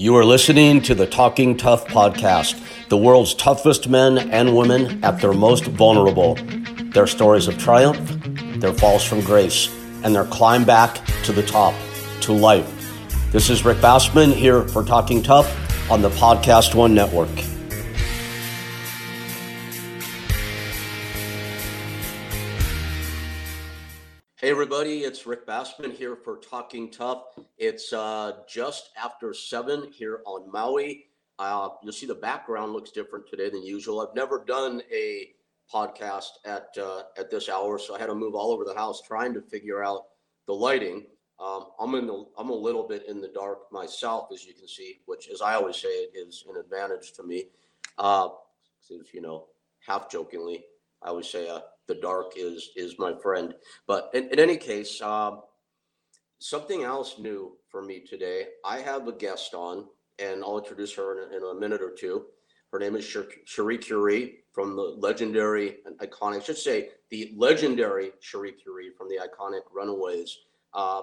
You are listening to the Talking Tough podcast, the world's toughest men and women at their most vulnerable. Their stories of triumph, their falls from grace, and their climb back to the top, to life. This is Rick Bassman here for Talking Tough on the Podcast One Network. Everybody, it's Rick Bassman here for Talking Tough. It's uh, just after seven here on Maui. Uh, you'll see the background looks different today than usual. I've never done a podcast at uh, at this hour, so I had to move all over the house trying to figure out the lighting. Um, I'm in the I'm a little bit in the dark myself, as you can see, which, as I always say, is an advantage to me. Uh, you know, half jokingly, I always say uh, the dark is is my friend. But in, in any case, um, something else new for me today. I have a guest on, and I'll introduce her in, in a minute or two. Her name is Cherie Currie from the legendary and iconic, I should say, the legendary Cherie Currie from the iconic Runaways. Uh,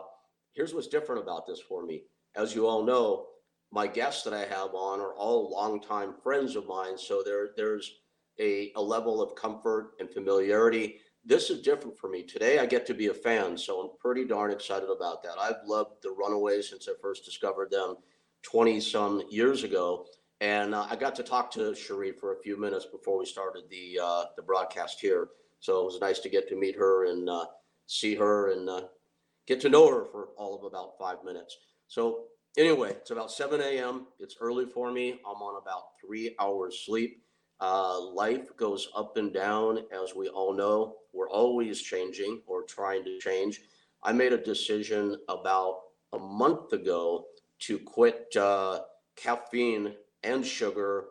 here's what's different about this for me. As you all know, my guests that I have on are all longtime friends of mine. So there, there's a, a level of comfort and familiarity. This is different for me. Today, I get to be a fan, so I'm pretty darn excited about that. I've loved the Runaways since I first discovered them 20 some years ago. And uh, I got to talk to Cherie for a few minutes before we started the uh, the broadcast here. So it was nice to get to meet her and uh, see her and uh, get to know her for all of about five minutes. So anyway, it's about 7 a.m. It's early for me. I'm on about three hours sleep. Uh, life goes up and down, as we all know. We're always changing or trying to change. I made a decision about a month ago to quit uh, caffeine and sugar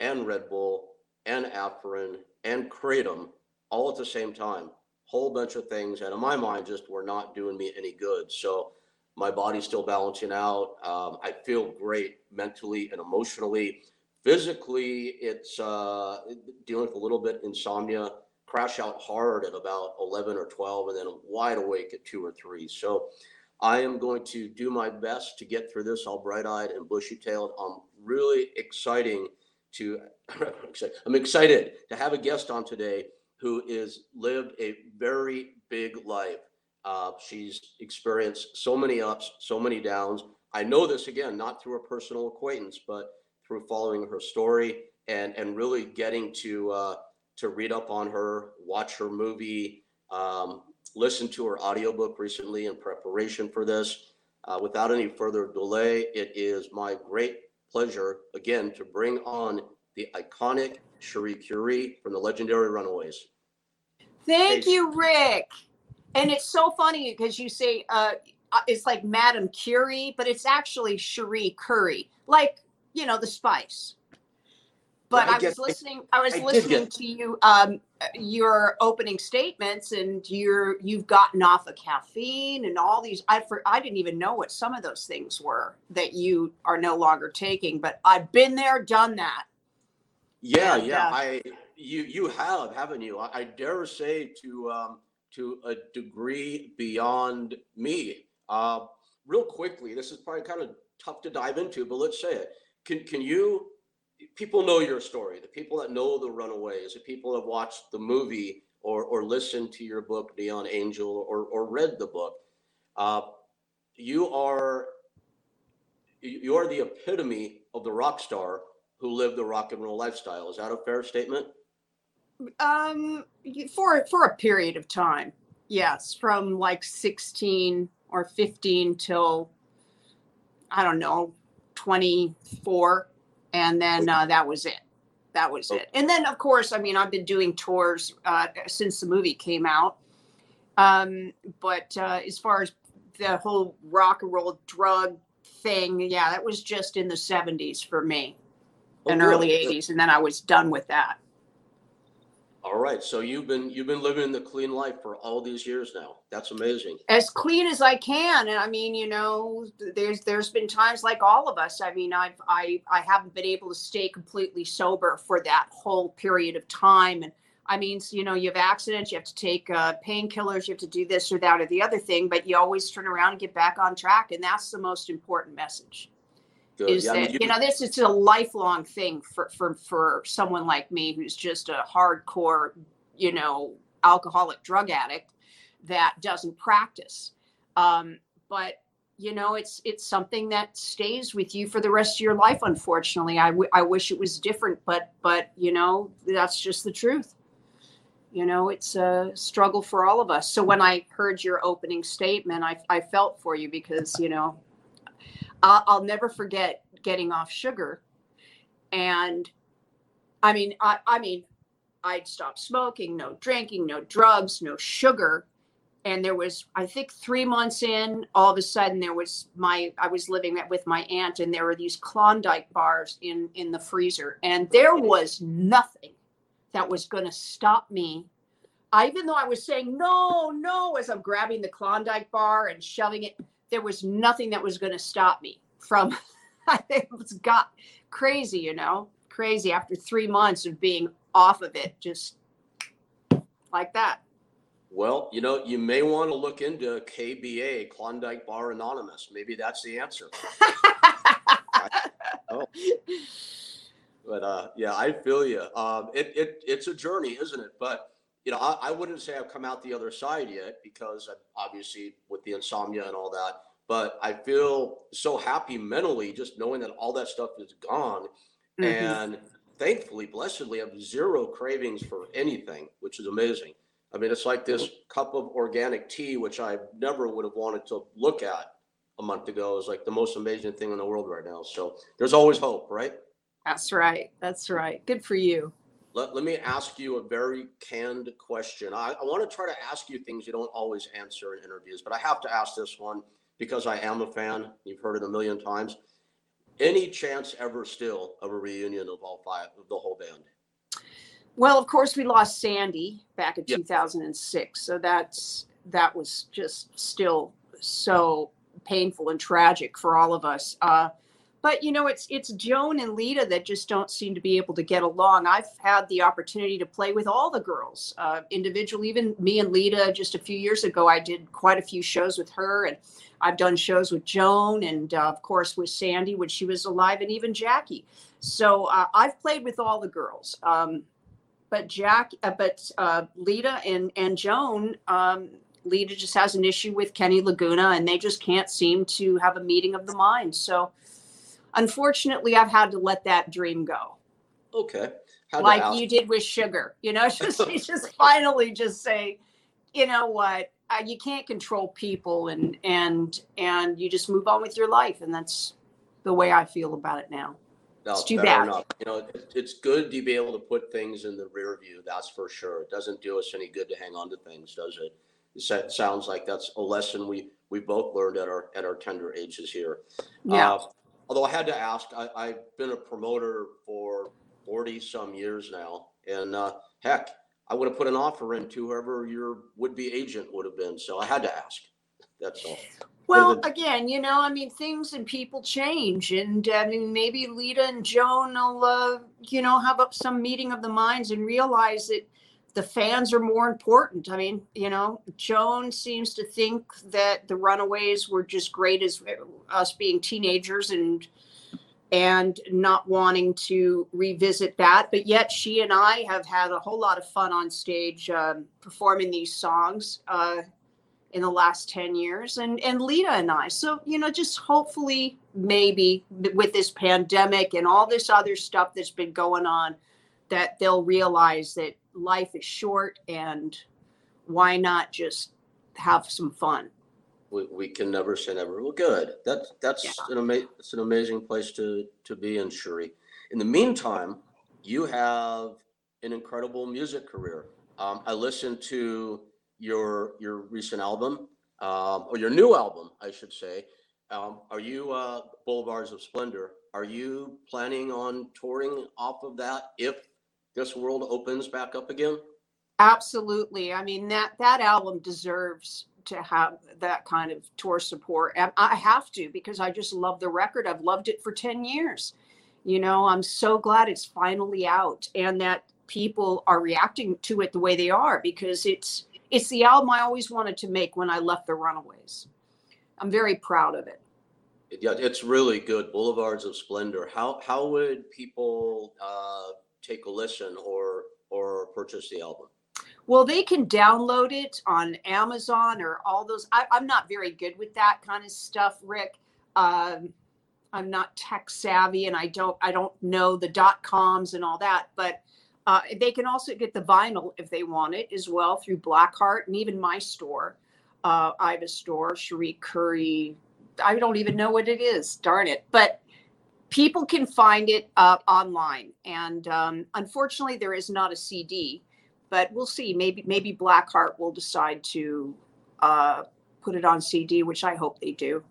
and Red Bull and Afrin and Kratom all at the same time. Whole bunch of things. And in my mind, just were not doing me any good. So my body's still balancing out. Um, I feel great mentally and emotionally. Physically, it's uh, dealing with a little bit insomnia. Crash out hard at about 11 or 12, and then wide awake at two or three. So, I am going to do my best to get through this all bright-eyed and bushy-tailed. I'm really exciting to. I'm excited to have a guest on today who is lived a very big life. Uh, she's experienced so many ups, so many downs. I know this again, not through a personal acquaintance, but through following her story and and really getting to uh, to read up on her, watch her movie, um, listen to her audiobook recently in preparation for this. Uh, without any further delay, it is my great pleasure again to bring on the iconic Cherie Currie from the legendary Runaways. Thank hey. you, Rick. And it's so funny because you say uh, uh, it's like Madame Curie, but it's actually Cherie Currie. Like you know, the spice. But I, I was listening. I was I listening to you, um, your opening statements, and you're you've gotten off of caffeine and all these. I for I didn't even know what some of those things were that you are no longer taking. But I've been there, done that. Yeah, and, yeah. Uh, I you you have, haven't you? I, I dare say to um, to a degree beyond me. Uh, real quickly, this is probably kind of tough to dive into, but let's say it can can you people know your story. The people that know the runaways the people that watched the movie or or listened to your book neon angel or or read the book uh, you are you are the epitome of the rock star who lived the rock and roll lifestyle. Is that a fair statement? Um for for a period of time yes. From like 16 or 15 till i don't know 24 and then uh, that was it. That was it. And then of course i mean i've been doing tours uh, since the movie came out. Um, but uh, as far as the whole rock and roll drug thing yeah that was just in the 70s for me oh, and early 80s and then i was done with that all right. So you've been you've been living the clean life for all these years now. That's amazing. As clean as I can. And I mean, you know, there's there's been times like all of us. I mean, I've I I haven't been able to stay completely sober for that whole period of time. And I mean, you know, you have accidents, you have to take uh, painkillers, you have to do this or that or the other thing, but you always turn around and get back on track. And that's the most important message. Good. is Yeah, I mean, that you know this is a lifelong thing for for for someone like me who's just a hardcore you know alcoholic drug addict that doesn't practice. Um, but you know it's it's something that stays with you for the rest of your life unfortunately. I, w- I wish it was different but but you know that's just the truth. You know it's a struggle for all of us. So when i heard your opening statement i, I felt for you because you know I'll, I'll never forget getting off sugar. And i mean I, I mean i'd stopped smoking no drinking no drugs no sugar. And there was i think three months in all of a sudden there was my i was living with my aunt and there were these klondike bars in in the freezer. And there was nothing that was going to stop me. I, even though i was saying no no as i'm grabbing the klondike bar and shoving it there was nothing that was going to stop me from i it was got crazy you know crazy after three months of being off of it just like that Well, you know, you may want to look into KBA, Klondike Bar Anonymous. Maybe that's the answer. Oh. But uh, yeah, I feel you. Um, it, it it's a journey, isn't it? But you know, I, I wouldn't say I've come out the other side yet because I, obviously with the insomnia and all that. But I feel so happy mentally just knowing that all that stuff is gone, Mhm. and thankfully, blessedly, I have zero cravings for anything, which is amazing. I mean, it's like this cup of organic tea, which I never would have wanted to look at a month ago, is like the most amazing thing in the world right now. So there's always hope, right? That's right. That's right. Good for you. Let, let me ask you a very canned question. I, I want to try to ask you things you don't always answer in interviews, but I have to ask this one because I am a fan. You've heard it a million times. Any chance ever still of a reunion of all five of the whole band? Well, of course, we lost Sandy back in Yep. 2006, so that's that was just still so painful and tragic for all of us. Uh, but you know, it's it's Joan and Lita that just don't seem to be able to get along. I've had the opportunity to play with all the girls uh, individually. Even me and Lita, just a few years ago, I did quite a few shows with her, and I've done shows with Joan, and uh, of course with Sandy when she was alive, and even Jackie. So uh, I've played with all the girls. Um, but Jack, uh, but uh, Lita and and Joan, um, Lita just has an issue with Kenny Laguna, and they just can't seem to have a meeting of the mind. So, unfortunately, I've had to let that dream go, Okay. Like you did with Sugar. You know, just just finally just say, you know what, uh, you can't control people, and and and you just move on with your life, and that's the way I feel about it now. No, It's too bad. enough. You know, it, it's good to be able to put things in the rear view. That's for sure. It doesn't do us any good to hang on to things, does it? It sounds like that's a lesson we we both learned at our at our tender ages here. Yeah. Uh, although I had to ask, I, I've been a promoter for forty some years now, and uh, heck, I would have put an offer in to whoever your would be agent would have been. So I had to ask. That's all. Well, the- again, you know, I mean, things and people change, and I mean, maybe Lita and Joan will, uh, you know, have up some meeting of the minds and realize that the fans are more important. I mean, you know, Joan seems to think that the Runaways were just great as us being teenagers and and not wanting to revisit that, but yet she and I have had a whole lot of fun on stage um, performing these songs. Uh, in the last 10 years and and Lita and I so you know just hopefully maybe with this pandemic and all this other stuff that's been going on that they'll realize that life is short and why not just have some fun we, we can never say never. Well, good. That's that's Yeah. an ama- it's an amazing place to to be in, Cherie. In the meantime, you have an incredible music career. Um, I listened to your your recent album, um, or your new album, I should say. Um, are you uh, Boulevards of Splendor? Are you planning on touring off of that if this world opens back up again? absolutely i mean that that album deserves to have that kind of tour support and i have to because i just love the record i've loved it for 10 years you know i'm so glad it's finally out and that people are reacting to it the way they are because it's it's the album i always wanted to make when i left the runaways i'm very proud of it Yeah, it's really good. Boulevards of Splendor. How how would people uh, take a listen or or purchase the album? Well, they can download it on Amazon or all those. I, I'm not very good with that kind of stuff, Rick. Um, I'm not tech savvy, and I don't I don't know the dot coms and all that. But uh, they can also get the vinyl if they want it as well through Blackheart and even my store. Uh, store, Cherie Currie. I don't even know what it is. Darn it! But people can find it uh, online, and um, unfortunately, there is not a CD but we'll see. Maybe maybe Blackheart will decide to uh, put it on CD, which I hope they do.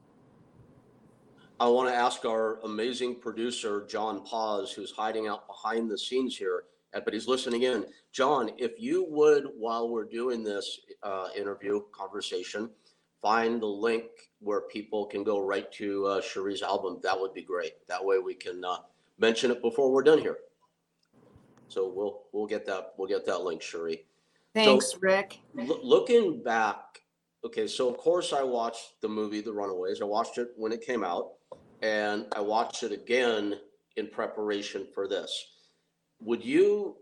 I want to ask our amazing producer John Paz, who's hiding out behind the scenes here, uh, but he's listening in. John, if you would, while we're doing this uh, interview conversation, find the link where people can go right to uh, Cherie's album, that would be great. That way we can uh, mention it before we're done here. So we'll we'll get that we'll get that link, Cherie. Thanks, so, Rick. L- looking back, okay, so of course I watched the movie The Runaways. I watched it when it came out, and I watched it again in preparation for this. Would you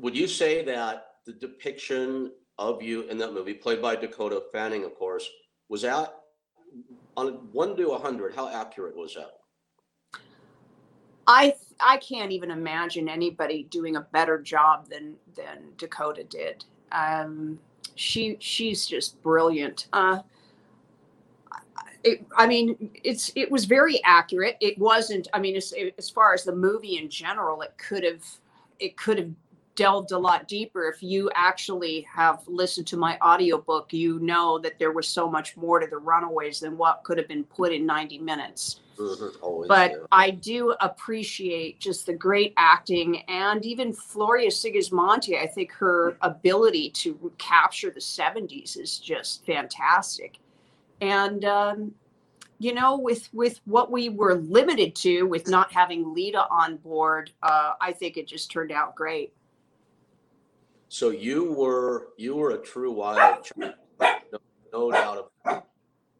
would you say that the depiction of you in that movie, played by Dakota Fanning, of course, was that on one to a hundred? How accurate was that? I I can't even imagine anybody doing a better job than than Dakota did. Um, she she's just brilliant. Uh, it, I mean, it's it was very accurate. It wasn't. I mean, as, as far as the movie in general, it could have it could have delved a lot deeper. If you actually have listened to my audiobook, you know that there was so much more to the Runaways than what could have been put in 90 minutes. Mm-hmm. but yeah. I do appreciate just the great acting and even Floria Sigismondi. I think her ability to capture the 70s is just fantastic. And um, you know, with with what we were limited to, with not having Lita on board, uh, I think it just turned out great. So you were you were a true wild child, no, no doubt about it.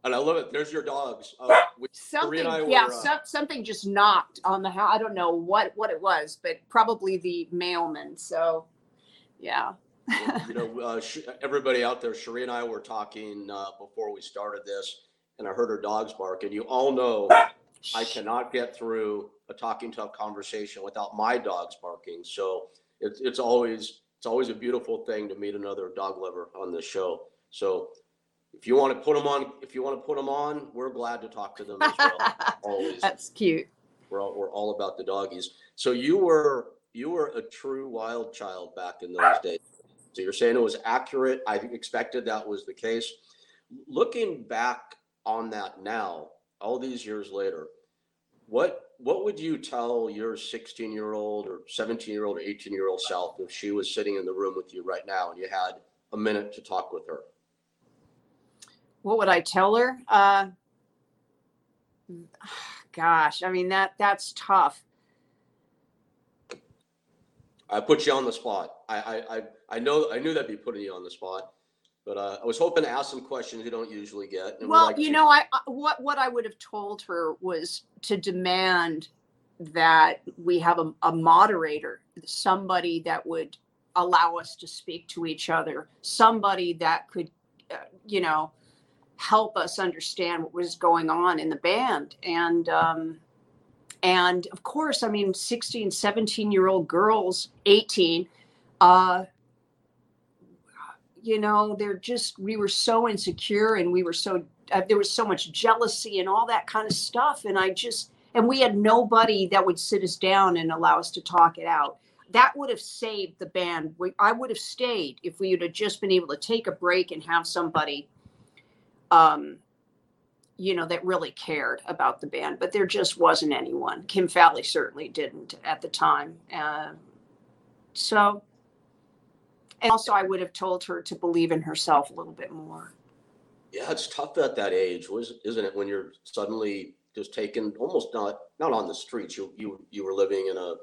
And I love it. There's your dogs. Uh, something, yeah, were, uh, so, something just knocked on the house. I don't know what what it was, but probably the mailman. So, yeah. you know, uh, everybody out there, Cherie and I were talking uh, before we started this, and I heard her dogs bark. And you all know I cannot get through a talking tough conversation without my dogs barking. So it's it's always it's always a beautiful thing to meet another dog lover on this show. So if you want to put them on, if you want to put them on, we're glad to talk to them as well. Always. That's cute. We're all, we're all about the doggies. So you were you were a true wild child back in those days. So you're saying it was accurate. I expected that was the case. Looking back on that now, all these years later, what what would you tell your 16 year old or 17 year old or 18 year old self if she was sitting in the room with you right now and you had a minute to talk with her? what would I tell her? Uh, gosh, I mean that that's tough. I put you on the spot. I I I know I knew that'd be putting you on the spot, but uh, I was hoping to ask some questions you don't usually get. well, like you to- know, I what what I would have told her was to demand that we have a, a moderator, somebody that would allow us to speak to each other, somebody that could, uh, you know, help us understand what was going on in the band and um, and of course i mean 16 17 year old girls 18 uh, you know they're just we were so insecure and we were so uh, there was so much jealousy and all that kind of stuff and i just and we had nobody that would sit us down and allow us to talk it out that would have saved the band we, i would have stayed if we have just been able to take a break and have somebody um, you know, that really cared about the band, but there just wasn't anyone. Kim Fowley certainly didn't at the time. Uh, so, and also, I would have told her to believe in herself a little bit more. Yeah, it's tough at that age, isn't it? When you're suddenly just taken, almost not not on the streets. You you you were living in a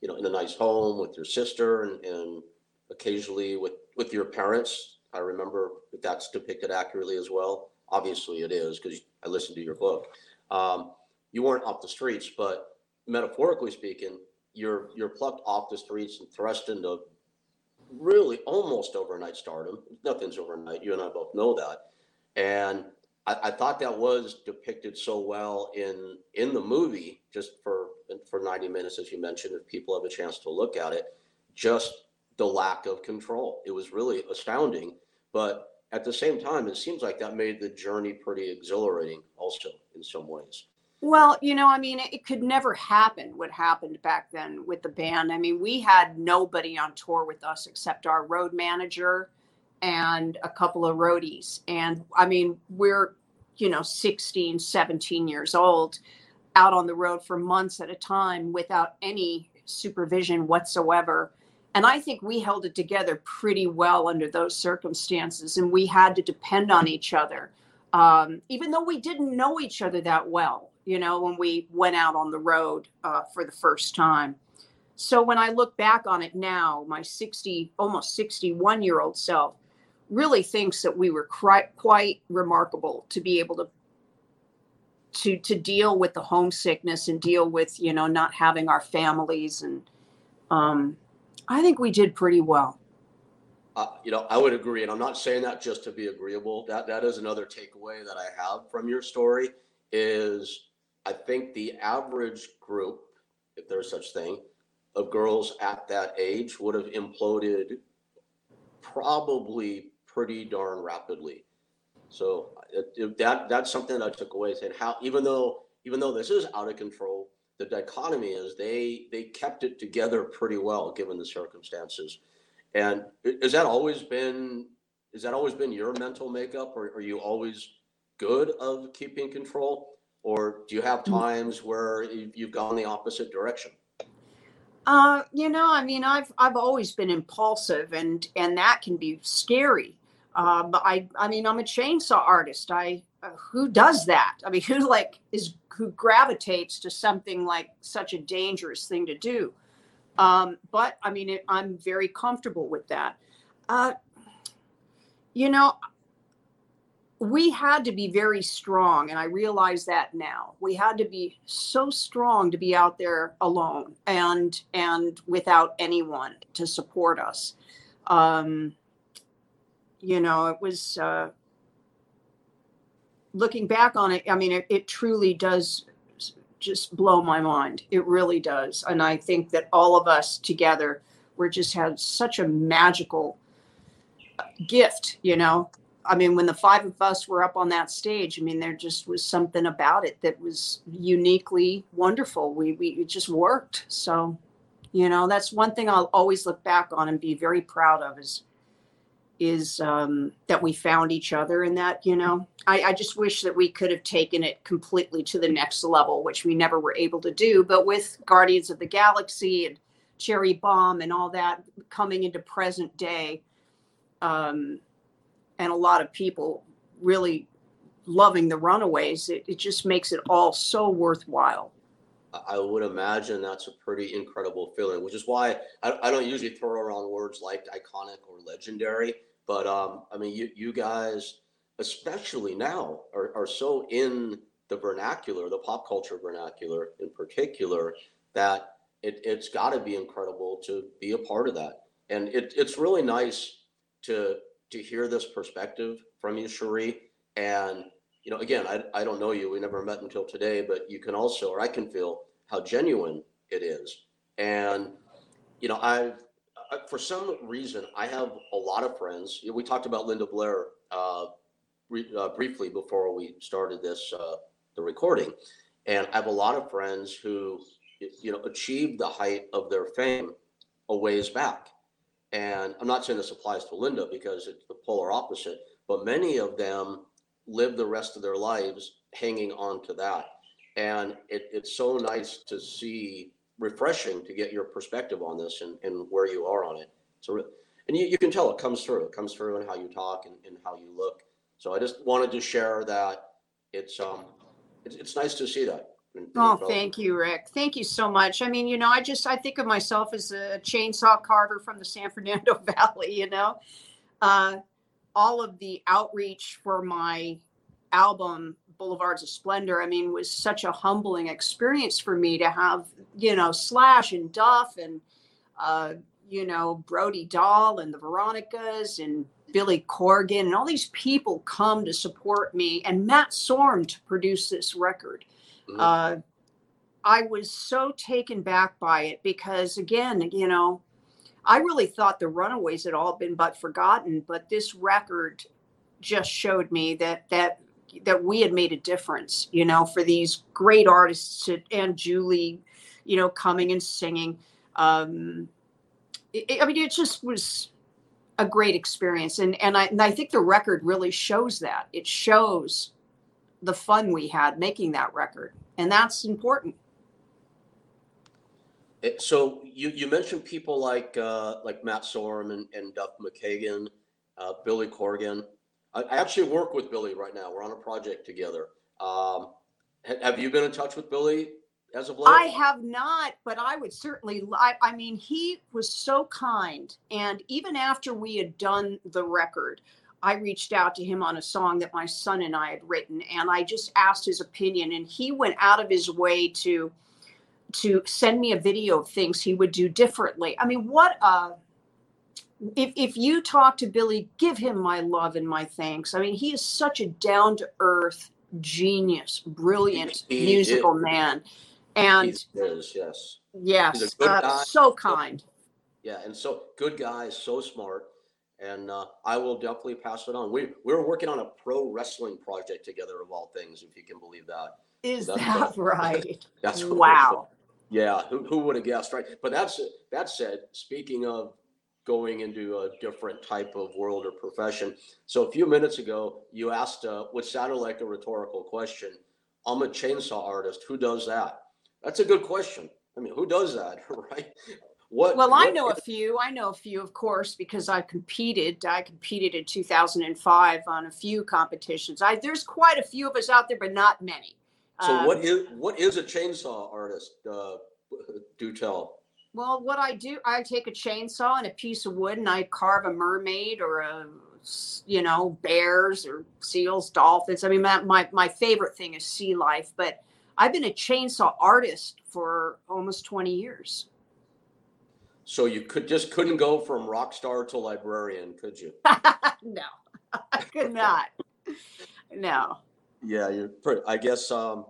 you know in a nice home with your sister and, and occasionally with with your parents. I remember that that's depicted accurately as well obviously it is because I listened to your book. Um, you weren't off the streets, but metaphorically speaking, you're you're plucked off the streets and thrust into really almost overnight stardom. Nothing's overnight. You and I both know that. And I, I thought that was depicted so well in in the movie, just for for 90 minutes, as you mentioned, if people have a chance to look at it, just the lack of control. It was really astounding. But at the same time, it seems like that made the journey pretty exhilarating also in some ways. Well, you know, I mean, it could never happen what happened back then with the band. I mean, we had nobody on tour with us except our road manager and a couple of roadies. And I mean, we're, you know, 16, 17 years old out on the road for months at a time without any supervision whatsoever. And I think we held it together pretty well under those circumstances. And we had to depend on each other, um, even though we didn't know each other that well, you know, when we went out on the road uh, for the first time. So when I look back on it now, my 60, almost 61 year old self really thinks that we were quite, remarkable to be able to to to deal with the homesickness and deal with you know not having our families and um, I think we did pretty well. Uh, you know, I would agree, and I'm not saying that just to be agreeable. That that is another takeaway that I have from your story. Is I think the average group, if there's such thing, of girls at that age would have imploded probably pretty darn rapidly. So it, it, that that's something that I took away. Saying how even though even though this is out of control, the dichotomy is they they kept it together pretty well given the circumstances. And is that always been has that always been your mental makeup, or are you always good of keeping control, or do you have mm. times where you've gone the opposite direction? Uh, you know, I mean, I've I've always been impulsive, and and that can be scary. Uh, but I I mean, I'm a chainsaw artist. I uh, who does that? I mean, who like is who gravitates to something like such a dangerous thing to do? Um, but I mean, it, I'm very comfortable with that. Uh, you know, we had to be very strong, and I realize that now. We had to be so strong to be out there alone and and without anyone to support us. Um, you know, it was. Uh, looking back on it, I mean, it, it truly does just blow my mind. It really does. And I think that all of us together, we're just had such a magical gift, you know. I mean, when the five of us were up on that stage, I mean, there just was something about it that was uniquely wonderful. We we it just worked. So, you know, that's one thing I'll always look back on and be very proud of is is um, that we found each other and that you know I, I, just wish that we could have taken it completely to the next level which we never were able to do but with guardians of the galaxy and cherry bomb and all that coming into present day um, and a lot of people really loving the runaways it, it just makes it all so worthwhile I would imagine that's a pretty incredible feeling, which is why I, I don't usually throw around words like iconic or legendary. But um, I mean, you, you guys, especially now, are, are so in the vernacular, the pop culture vernacular in particular, that it, it's got to be incredible to be a part of that. And it, it's really nice to to hear this perspective from you, Cherie. And you know, again, I, I don't know you. We never met until today, but you can also, or I can feel how genuine it is. And, you know, I've, for some reason, I have a lot of friends. We talked about Linda Blair uh, uh, briefly before we started this, uh, the recording. And I have a lot of friends who, you know, achieved the height of their fame a ways back. And I'm not saying this applies to Linda because it's the polar opposite, but many of them live the rest of their lives hanging on to that. And it, it's so nice to see, refreshing to get your perspective on this and, and where you are on it. So, and you, you can tell it comes through. It comes through in how you talk and, and how you look. So I just wanted to share that it's um it's, it's nice to see that. Oh, thank you, Rick. Thank you so much. I mean, you know, I just I think of myself as a chainsaw carver from the San Fernando Valley. You know, uh, all of the outreach for my album Boulevards of Splendor, I mean, was such a humbling experience for me to have, you know, Slash and Duff and, uh, you know, Brody Dalle and the Veronicas and Billy Corgan and all these people come to support me and Matt Sorum to produce this record. Mhm. Uh, I was so taken back by it because, again, you know, I really thought the Runaways had all been but forgotten, but this record just showed me that that that we had made a difference, you know, for these great artists to, and Julie, you know, coming and singing. Um, it, I mean, it just was a great experience, and and I and I think the record really shows that. It shows the fun we had making that record, and that's important. So you, you mentioned people like uh, like Matt Sorum and, and Duff McKagan, uh, Billy Corgan. I, I actually work with Billy right now. We're on a project together. Um, ha- have you been in touch with Billy as of late? I have not, but I would certainly. I, I mean, he was so kind, and even after we had done the record, I reached out to him on a song that my son and I had written, and I just asked his opinion, and he went out of his way to to send me a video of things he would do differently. I mean, what a if if you talk to Billy, give him my love and my thanks. I mean, he is such a down to earth genius, brilliant He- musical man. And He is, yes. yes, uh, so kind. Yeah, and so good guy, so smart, and uh, I will definitely pass it on. We we were working on a pro wrestling project together, of all things, if you can believe that. Is That's that right. right? That's wow. Yeah, who, who would have guessed, right? But that's that said, speaking of going into a different type of world or profession. So a few minutes ago, you asked uh, what sounded like a rhetorical question. I'm a chainsaw artist. Who does that? That's a good question. I mean, who does that, right? What? Well, I know a few. I know a few, of course, because I competed. I competed in 2005 on a few competitions. I there's quite a few of us out there, but not many. So Um, what is what is a chainsaw artist? Uh, do tell. Well, what I do, I take a chainsaw and a piece of wood, and I carve a mermaid or a you know, bears or seals, dolphins. I mean, my my, my favorite thing is sea life, but I've been a chainsaw artist for almost 20 years. So you could just couldn't go from rock star to librarian, could you? no, I could not. No. Yeah, you're pretty. I guess. Um,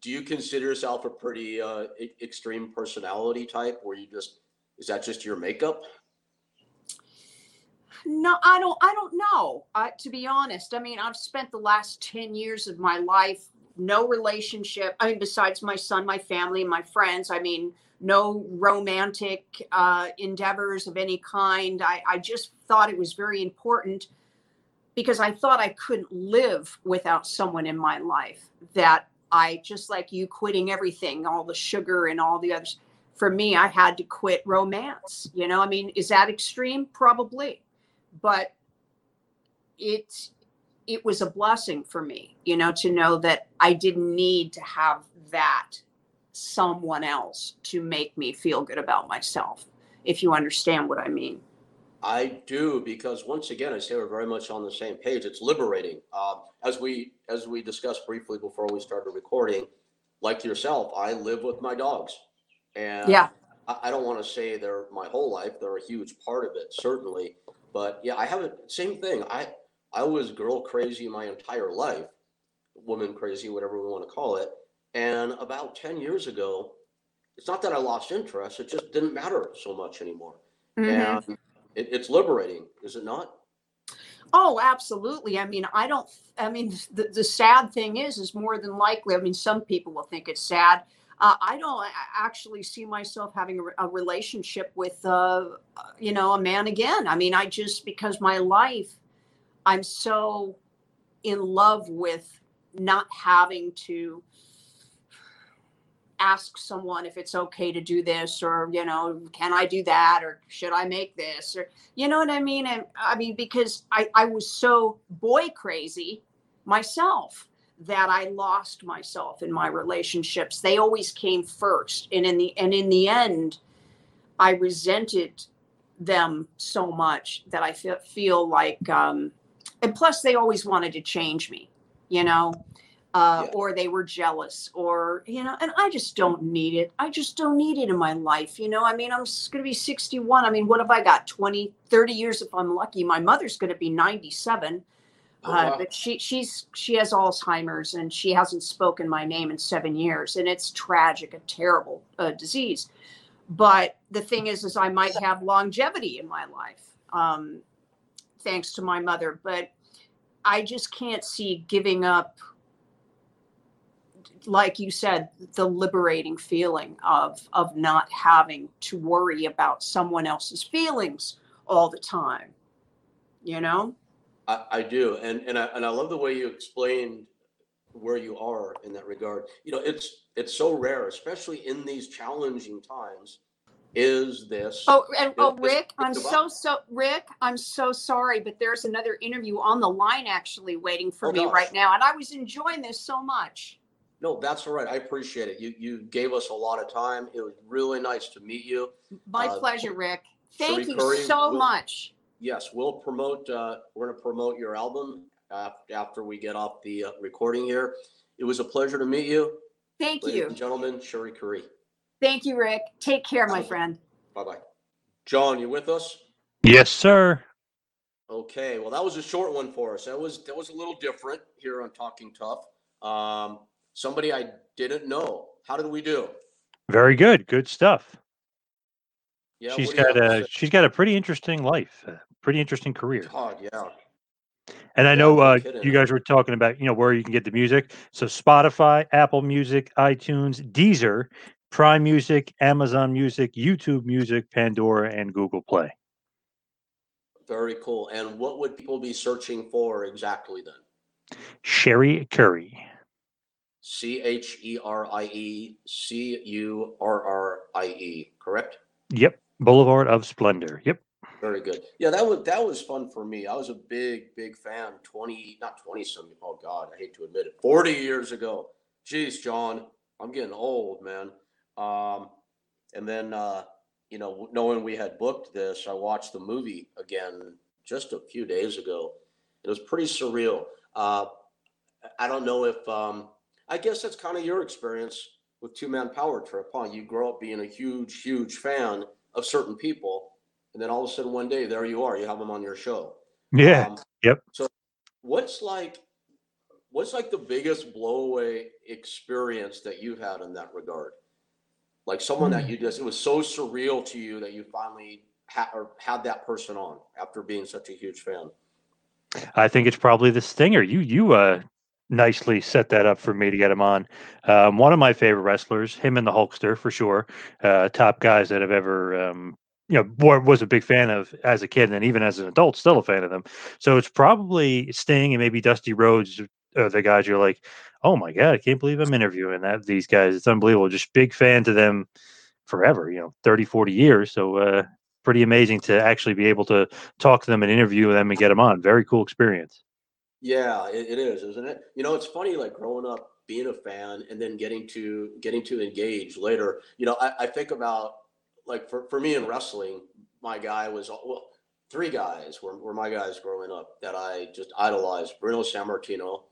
do you consider yourself a pretty uh, e- extreme personality type, where you just is that just your makeup? No, I don't. I don't know. I, to be honest, I mean, I've spent the last ten years of my life no relationship. I mean, besides my son, my family, my friends. I mean, no romantic uh, endeavors of any kind. I, I just thought it was very important because I thought I couldn't live without someone in my life. That I just like you quitting everything, all the sugar and all the others. For me, I had to quit romance. You know, I mean, is that extreme? Probably but it it was a blessing for me you know to know that i didn't need to have that someone else to make me feel good about myself if you understand what i mean I do because once again, I say we're very much on the same page. It's liberating. Um, as we as we discussed briefly before we started recording, like yourself, I live with my dogs, and yeah I, I don't want to say they're my whole life. They're a huge part of it, certainly. But yeah, I haven't. Same thing. I I was girl crazy my entire life, woman crazy, whatever we want to call it. And about ten years ago, it's not that I lost interest. It just didn't matter so much anymore. Mhm. And it, it's liberating, is it not? oh absolutely i mean i don't i mean the, the sad thing is is more than likely i mean some people will think it's sad uh, i don't actually see myself having a, a relationship with uh, you know a man again i mean i just because my life i'm so in love with not having to ask someone if it's okay to do this or you know can i do that or should i make this or you know what i mean? And i mean because i i was so boy crazy myself that i lost myself in my relationships. They always came first. And in the and in the end i resented them so much that i feel, feel like um and plus they always wanted to change me you know uh, Yeah. or they were jealous, or you know. And I just don't need it. I just don't need it in my life. You know. I mean, I'm going to be 61. I mean, what have I got? 20, 30 years if I'm lucky. My mother's going to be 97. Oh, Uh, wow. but she she's she has Alzheimer's and she hasn't spoken my name in seven years, and it's tragic, a terrible uh, disease. But the thing is, is I might have longevity in my life, um, thanks to my mother. But I just can't see giving up, like you said, the liberating feeling of of not having to worry about someone else's feelings all the time. You know. I, I do, and and I and I love the way you explained where you are in that regard. You know, it's it's so rare, especially in these challenging times. Is this? Oh, and oh, Rick, I'm so so Rick, I'm so sorry, but there's another interview on the line actually waiting for Oh, me gosh. right now, and I was enjoying this so much. No, that's all right. I appreciate it. You you gave us a lot of time. It was really nice to meet you. My Uh, pleasure, Rick. Thank Cherie you Currie, so we'll- much. Yes, we'll promote. Uh, we're going to promote your album uh, after we get off the uh, recording here. It was a pleasure to meet you, Thank ladies you. and gentlemen. Cherie Currie. Thank you, Rick. Take care, my friend. Bye bye. John, you with us? Yes, sir. Okay, well, that was a short one for us. That was that was a little different here on Talking Tough. Um, somebody I didn't know. How did we do? Very good. Good stuff. Yeah, she's what do you got a she's got a pretty interesting life, a pretty interesting career. God, yeah. And I Yeah, know uh, you guys were talking about you know where you can get the music. So Spotify, Apple Music, iTunes, Deezer, Prime Music, Amazon Music, YouTube Music, Pandora, and Google Play. Very cool. And what would people be searching for exactly then? Cherie Currie. C H E R I E C U R R I E, correct? Yep. Boulevard of Splendor. Yep. Very good. Yeah, that was that was fun for me. I was a big, big fan. Twenty, not twenty some. Oh God, I hate to admit it. Forty years ago. Jeez, John, I'm getting old, man. Um, and then uh, you know, knowing we had booked this, I watched the movie again just a few days ago. It was pretty surreal. Uh, I don't know if um, I guess that's kind of your experience with Two Man Power Trip, huh? You grow up being a huge, huge fan of certain people, and then all of a sudden one day there you are, you have them on your show. Yeah. Um, Yep. So, what's like, what's like the biggest blowaway experience that you've had in that regard? Like someone Hmm. that you just, it was so surreal to you that you finally had or had that person on after being such a huge fan. I think it's probably the Stinger. You you uh nicely set that up for me to get him on. Um, one of my favorite wrestlers, him and the Hulkster for sure. Uh, top guys that I've ever um, you know was a big fan of as a kid and even as an adult, still a fan of them. So it's probably Sting and maybe Dusty Rhodes. Are the guys you're like, oh my god, I can't believe I'm interviewing that these guys. It's unbelievable. Just big fan to them forever. You know, 30, 40 years. So. uh Pretty amazing to actually be able to talk to them and interview them and get them on. Very cool experience. Yeah, it, it is, isn't it? You know, it's funny, like growing up, being a fan, and then getting to getting to engage later. You know, I, I think about like for, for me in wrestling, my guy was well, three guys were, were my guys growing up that I just idolized. Bruno Sammartino,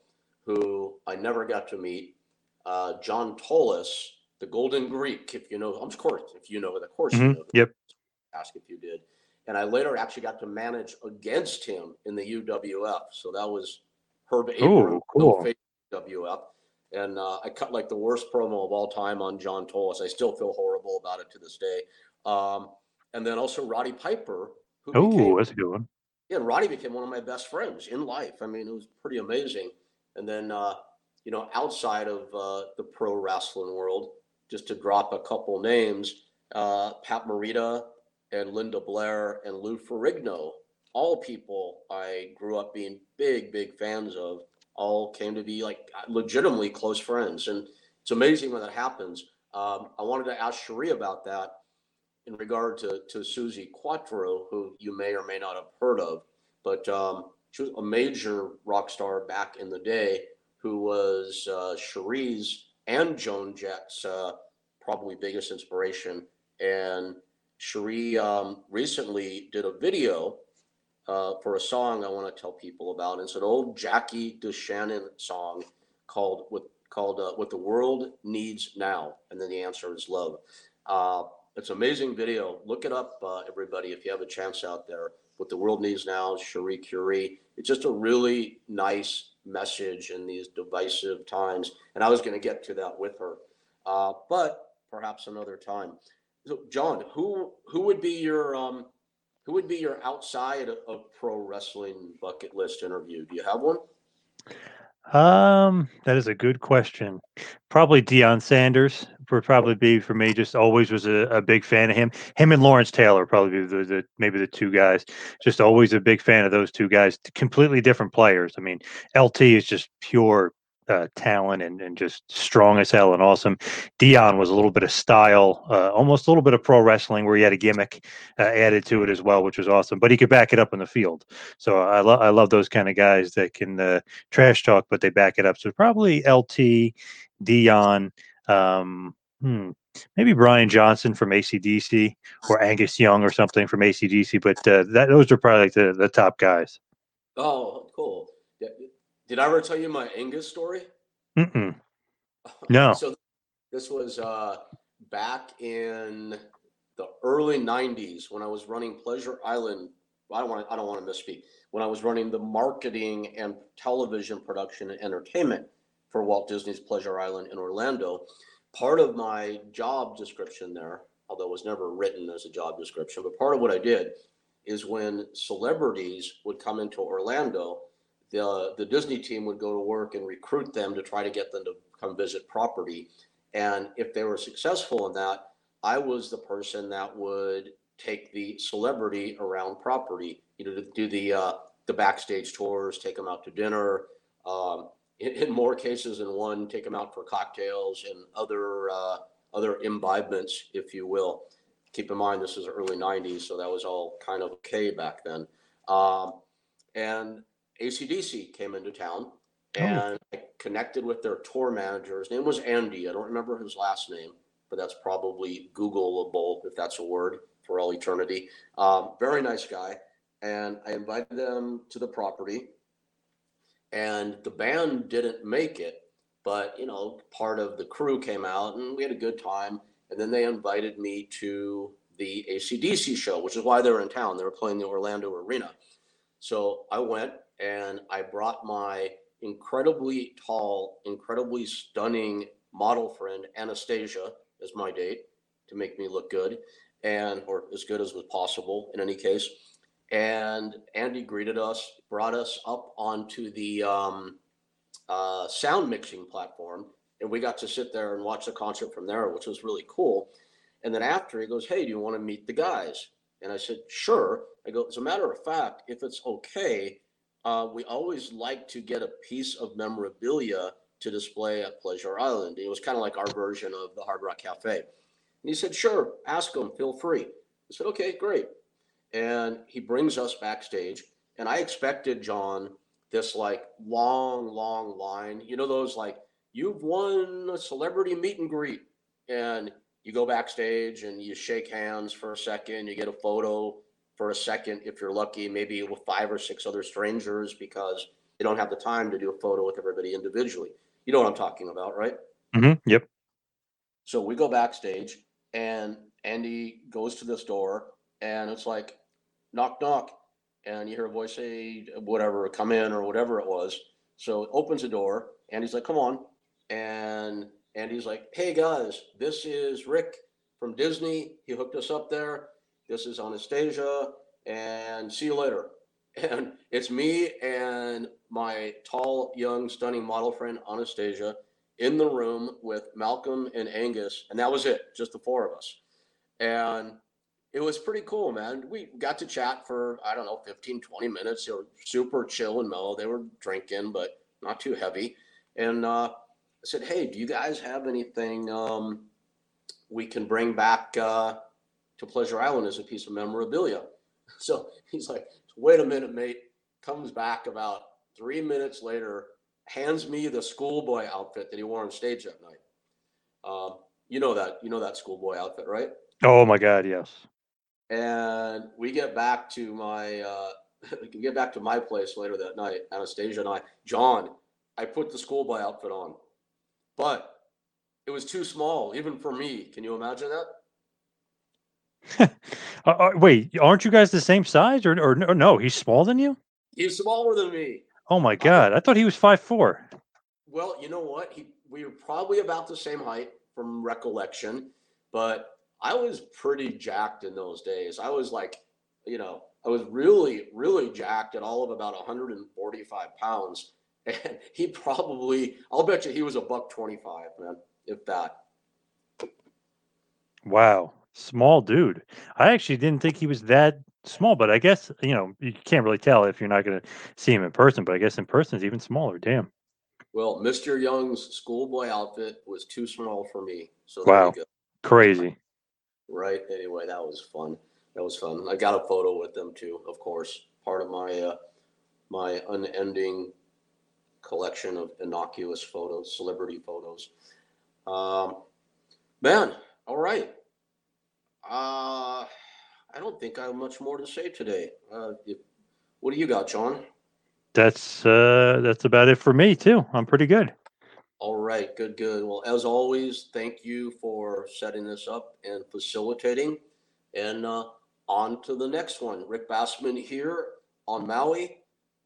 who I never got to meet. Uh, John Tolos, the Golden Greek, if you know, of course, if you know, of course you Mhm, know. Yep. Ask if you did. And I later actually got to manage against him in the UWF. So that was Herb Abrams, cool. no WF. And uh, I cut like the worst promo of all time on John Tolos. I still feel horrible about it to this day. Um, and then also Roddy Piper, Oh, that's a good one. yeah, Roddy became one of my best friends in life. I mean, it was pretty amazing. And then, uh, you know, outside of uh, the pro wrestling world, just to drop a couple names, uh, Pat Morita and Linda Blair and Lou Ferrigno, all people I grew up being big, big fans of, all came to be like legitimately close friends. And it's amazing when that happens. Um, I wanted to ask Cherie about that in regard to, to Suzi Quatro, who you may or may not have heard of, but um, she was a major rock star back in the day who was uh, Cherie's and Joan Jett's uh, probably biggest inspiration. And Cherie um, recently did a video uh, for a song I want to tell people about. It's an old Jackie DeShannon song called what called uh, "What the World Needs Now," and then the answer is love. Uh, it's an amazing video. Look it up, uh, everybody, if you have a chance out there. What the world needs now, is Cherie Currie. It's just a really nice message in these divisive times. And I was going to get to that with her, uh, but perhaps another time. So, John, who who would be your um, who would be your outside of pro wrestling bucket list interview? Do you have one? Um, that is a good question. Probably Deion Sanders would probably be for me. Just always was a, a big fan of him. Him and Lawrence Taylor probably the, the maybe the two guys. Just always a big fan of those two guys. Completely different players. I mean, LT is just pure uh, talent and, and just strong as hell and awesome. Deion was a little bit of style, uh, almost a little bit of pro wrestling where he had a gimmick uh, added to it as well, which was awesome. But he could back it up in the field. So I love I love those kind of guys that can uh, trash talk, but they back it up. So probably LT, Deion, um, hmm, maybe Brian Johnson from ACDC or Angus Young or something from ACDC. But uh, that those are probably like the, the top guys. Oh, cool. Did I ever tell you my Angus story? Mm-mm. No. so this was uh, back in the early '90s when I was running Pleasure Island. I don't want. I don't want to misspeak. When I was running the marketing and television production and entertainment for Walt Disney's Pleasure Island in Orlando, part of my job description there, although it was never written as a job description, but part of what I did is when celebrities would come into Orlando the the Disney team would go to work and recruit them to try to get them to come visit property. And if they were successful in that, I was the person that would take the celebrity around property. You know, to do the uh, the backstage tours, take them out to dinner. Um, in, in, more cases than one, take them out for cocktails and other uh, other imbibements, if you will. Keep in mind, this is early '90s, so that was all kind of okay back then. Um, and ACDC came into town oh. and I connected with their tour manager. His name was Andy. I don't remember his last name, but that's probably Googleable if that's a word for all eternity. Um, very nice guy. And I invited them to the property. And the band didn't make it, but you know, part of the crew came out and we had a good time. And then they invited me to the ACDC show, which is why they were in town. They were playing the Orlando Arena. So I went and I brought my incredibly tall, incredibly stunning model friend Anastasia as my date to make me look good and or as good as was possible in any case. And Andy greeted us, brought us up onto the um, uh, sound mixing platform, and we got to sit there and watch the concert from there, which was really cool. And then after he goes, "Hey, do you want to meet the guys?" And I said, "Sure." I go, "As a matter of fact, if it's okay, uh, we always like to get a piece of memorabilia to display at Pleasure Island. It was kind of like our version of the Hard Rock Cafe. And he said, Sure, ask him, feel free. I said, Okay, great. And he brings us backstage. And I expected, John, this like long, long line. You know, those like, you've won a celebrity meet and greet. And you go backstage and you shake hands for a second, you get a photo for a second if you're lucky, maybe with five or six other strangers because they don't have the time to do a photo with everybody individually. You know what I'm talking about, right? Mm-hmm. Yep. So we go backstage and Andy goes to this door and it's like knock knock and you hear a voice say whatever come in or whatever it was so it opens the door and he's like come on and andy's like hey guys this is rick from disney he hooked us up there this is Anastasia, and see you later. And it's me and my tall, young, stunning model friend Anastasia in the room with Malcolm and Angus, and that was it, just the four of us. And it was pretty cool, man. We got to chat for, I don't know, 15, 20 minutes. They were super chill and mellow. They were drinking, but not too heavy. And uh, I said, hey, do you guys have anything um, we can bring back uh, to Pleasure Island as a piece of memorabilia. So he's like, wait a minute, mate. Comes back about three minutes later, hands me the schoolboy outfit that he wore on stage that night. Um, you know that you know that schoolboy outfit, right? Oh my God, yes. And we get back to my uh, we can get back to my place later that night. Anastasia and I, John, I put the schoolboy outfit on, but it was too small, even for me. Can you imagine that? Uh, uh, wait, aren't you guys the same size, or or no? no, He's smaller than you. He's smaller than me. Oh my god! I thought he was five four. Well, you know what? He we were probably about the same height from recollection, but I was pretty jacked in those days. I was like, you know, I was really, really jacked at all of about 145 pounds. And he probably, I'll bet you he was a buck 25, man, if that. Wow, small dude. I actually didn't think he was that small, but I guess you know you can't really tell if you're not going to see him in person. But I guess in person, is even smaller. Damn. Well, Mr. Young's schoolboy outfit was too small for me. So Wow. Crazy. Right. Anyway, that was fun. That was fun. I got a photo with them too, of course. Part of my uh, my unending collection of innocuous photos, celebrity photos. Um, man, all right. Uh, I don't think I have much more to say today. Uh, if, what do you got, John? That's uh that's about it for me too. I'm pretty good. All right, good, good. Well, as always, thank you for setting this up and facilitating. And uh, on to the next one. Rick Bassman here on Maui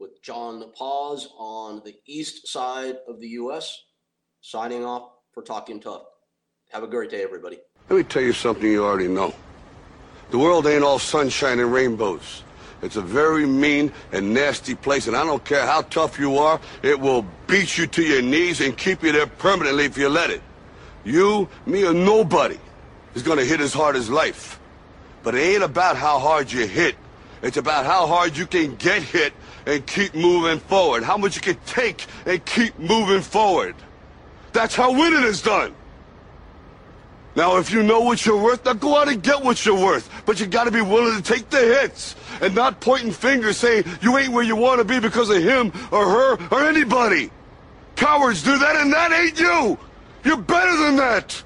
with John Paz on the east side of the U.S. Signing off for Talking Tough. Have a great day, everybody. Let me tell you something you already know. The world ain't all sunshine and rainbows. It's a very mean and nasty place, and I don't care how tough you are, it will beat you to your knees and keep you there permanently if you let it. You, me, or nobody is gonna hit as hard as life. But it ain't about how hard you hit. It's about how hard you can get hit and keep moving forward. How much you can take and keep moving forward. That's how winning is done. Now, if you know what you're worth, now go out and get what you're worth. But you gotta be willing to take the hits and not pointing fingers saying you ain't where you wanna be because of him or her or anybody. Cowards do that and that ain't you. You're better than that.